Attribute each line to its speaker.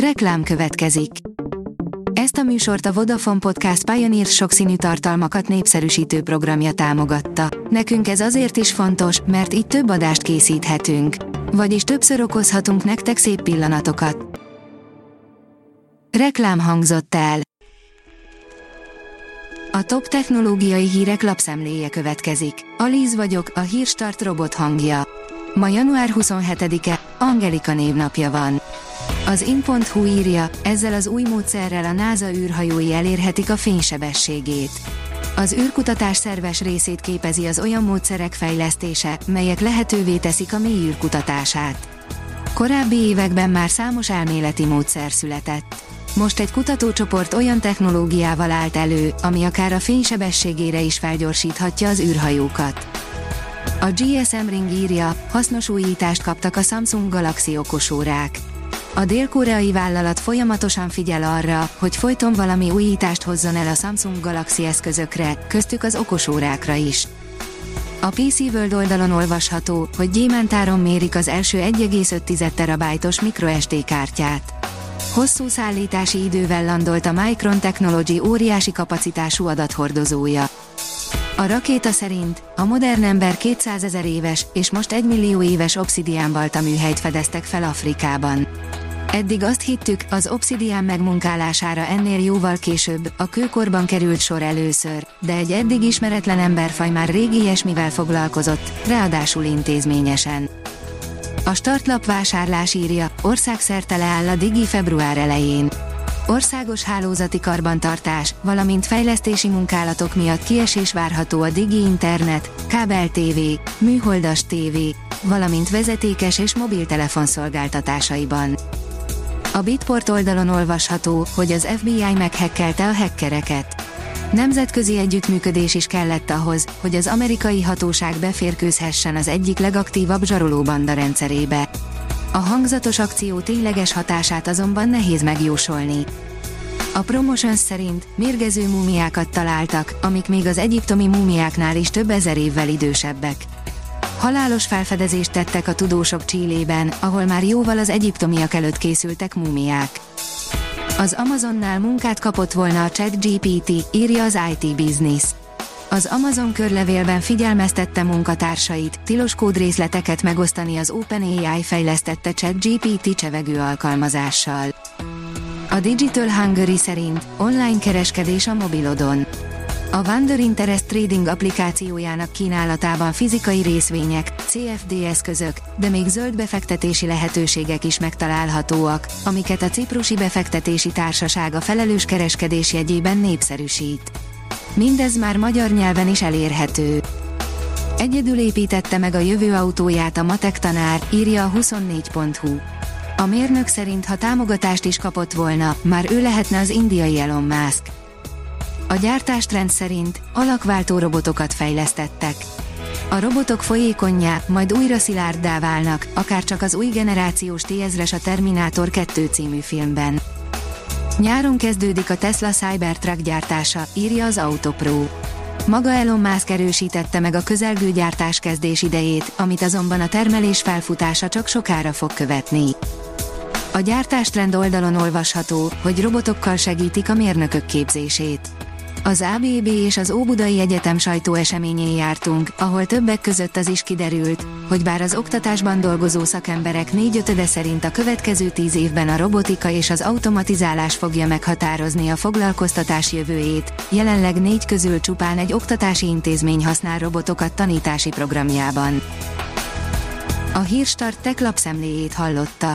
Speaker 1: Reklám következik. Ezt a műsort a Vodafone Podcast Pioneer sokszínű tartalmakat népszerűsítő programja támogatta. Nekünk ez azért is fontos, mert így több adást készíthetünk. Vagyis többször okozhatunk nektek szép pillanatokat. Reklám hangzott el. A top technológiai hírek lapszemléje következik. Alíz vagyok, a hírstart robot hangja. Ma január 27-e, Angelika névnapja van. Az in.hu írja, ezzel az új módszerrel a NASA űrhajói elérhetik a fénysebességét. Az űrkutatás szerves részét képezi az olyan módszerek fejlesztése, melyek lehetővé teszik a mély űrkutatását. Korábbi években már számos elméleti módszer született. Most egy kutatócsoport olyan technológiával állt elő, ami akár a fénysebességére is felgyorsíthatja az űrhajókat. A GSM Ring írja, hasznos újítást kaptak a Samsung Galaxy okosórák. A dél-koreai vállalat folyamatosan figyel arra, hogy folyton valami újítást hozzon el a Samsung Galaxy eszközökre, köztük az okosórákra is. A PC World oldalon olvasható, hogy gyémántáron mérik az első 1,5 terabájtos microSD kártyát. Hosszú szállítási idővel landolt a Micron Technology óriási kapacitású adathordozója. A rakéta szerint a modern ember 200 ezer éves és most 1 millió éves obszidián balta műhelyt fedeztek fel Afrikában. Eddig azt hittük, az obszidián megmunkálására ennél jóval később, a kőkorban került sor először, de egy eddig ismeretlen emberfaj már régi ilyesmivel foglalkozott, ráadásul intézményesen. A startlap vásárlás írja, országszerte leáll a Digi február elején. Országos hálózati karbantartás, valamint fejlesztési munkálatok miatt kiesés várható a Digi Internet, kábel TV, műholdas TV, valamint vezetékes és mobiltelefon szolgáltatásaiban. A Bitport oldalon olvasható, hogy az FBI meghekkelte a hackereket. Nemzetközi együttműködés is kellett ahhoz, hogy az amerikai hatóság beférkőzhessen az egyik legaktívabb zsarolóbanda rendszerébe. A hangzatos akció tényleges hatását azonban nehéz megjósolni. A Promotions szerint mérgező múmiákat találtak, amik még az egyiptomi múmiáknál is több ezer évvel idősebbek. Halálos felfedezést tettek a tudósok Csillében, ahol már jóval az egyiptomiak előtt készültek múmiák. Az Amazonnál munkát kapott volna a ChatGPT, írja az IT Business. Az Amazon körlevélben figyelmeztette munkatársait, tilos kódrészleteket megosztani az OpenAI fejlesztette ChatGPT csevegő alkalmazással. A Digital Hungary szerint online kereskedés a mobilodon. A Wander Interest Trading applikációjának kínálatában fizikai részvények, CFD eszközök, de még zöld befektetési lehetőségek is megtalálhatóak, amiket a Ciprusi Befektetési Társaság a felelős kereskedés jegyében népszerűsít. Mindez már magyar nyelven is elérhető. Egyedül építette meg a jövő autóját a matek tanár, írja a 24.hu. A mérnök szerint, ha támogatást is kapott volna, már ő lehetne az indiai Elon Musk. A gyártástrend szerint alakváltó robotokat fejlesztettek. A robotok folyékonyá, majd újra szilárddá válnak, akár csak az új generációs T-ezres a Terminátor 2 című filmben. Nyáron kezdődik a Tesla Cybertruck gyártása, írja az Autopro. Maga Elon Musk erősítette meg a közelgő gyártás kezdés idejét, amit azonban a termelés felfutása csak sokára fog követni. A gyártástrend oldalon olvasható, hogy robotokkal segítik a mérnökök képzését. Az ABB és az Óbudai Egyetem sajtóeseményén jártunk, ahol többek között az is kiderült, hogy bár az oktatásban dolgozó szakemberek négyötöde szerint a következő tíz évben a robotika és az automatizálás fogja meghatározni a foglalkoztatás jövőjét, jelenleg négy közül csupán egy oktatási intézmény használ robotokat tanítási programjában. A Hírstart tech lapszemléjét hallotta.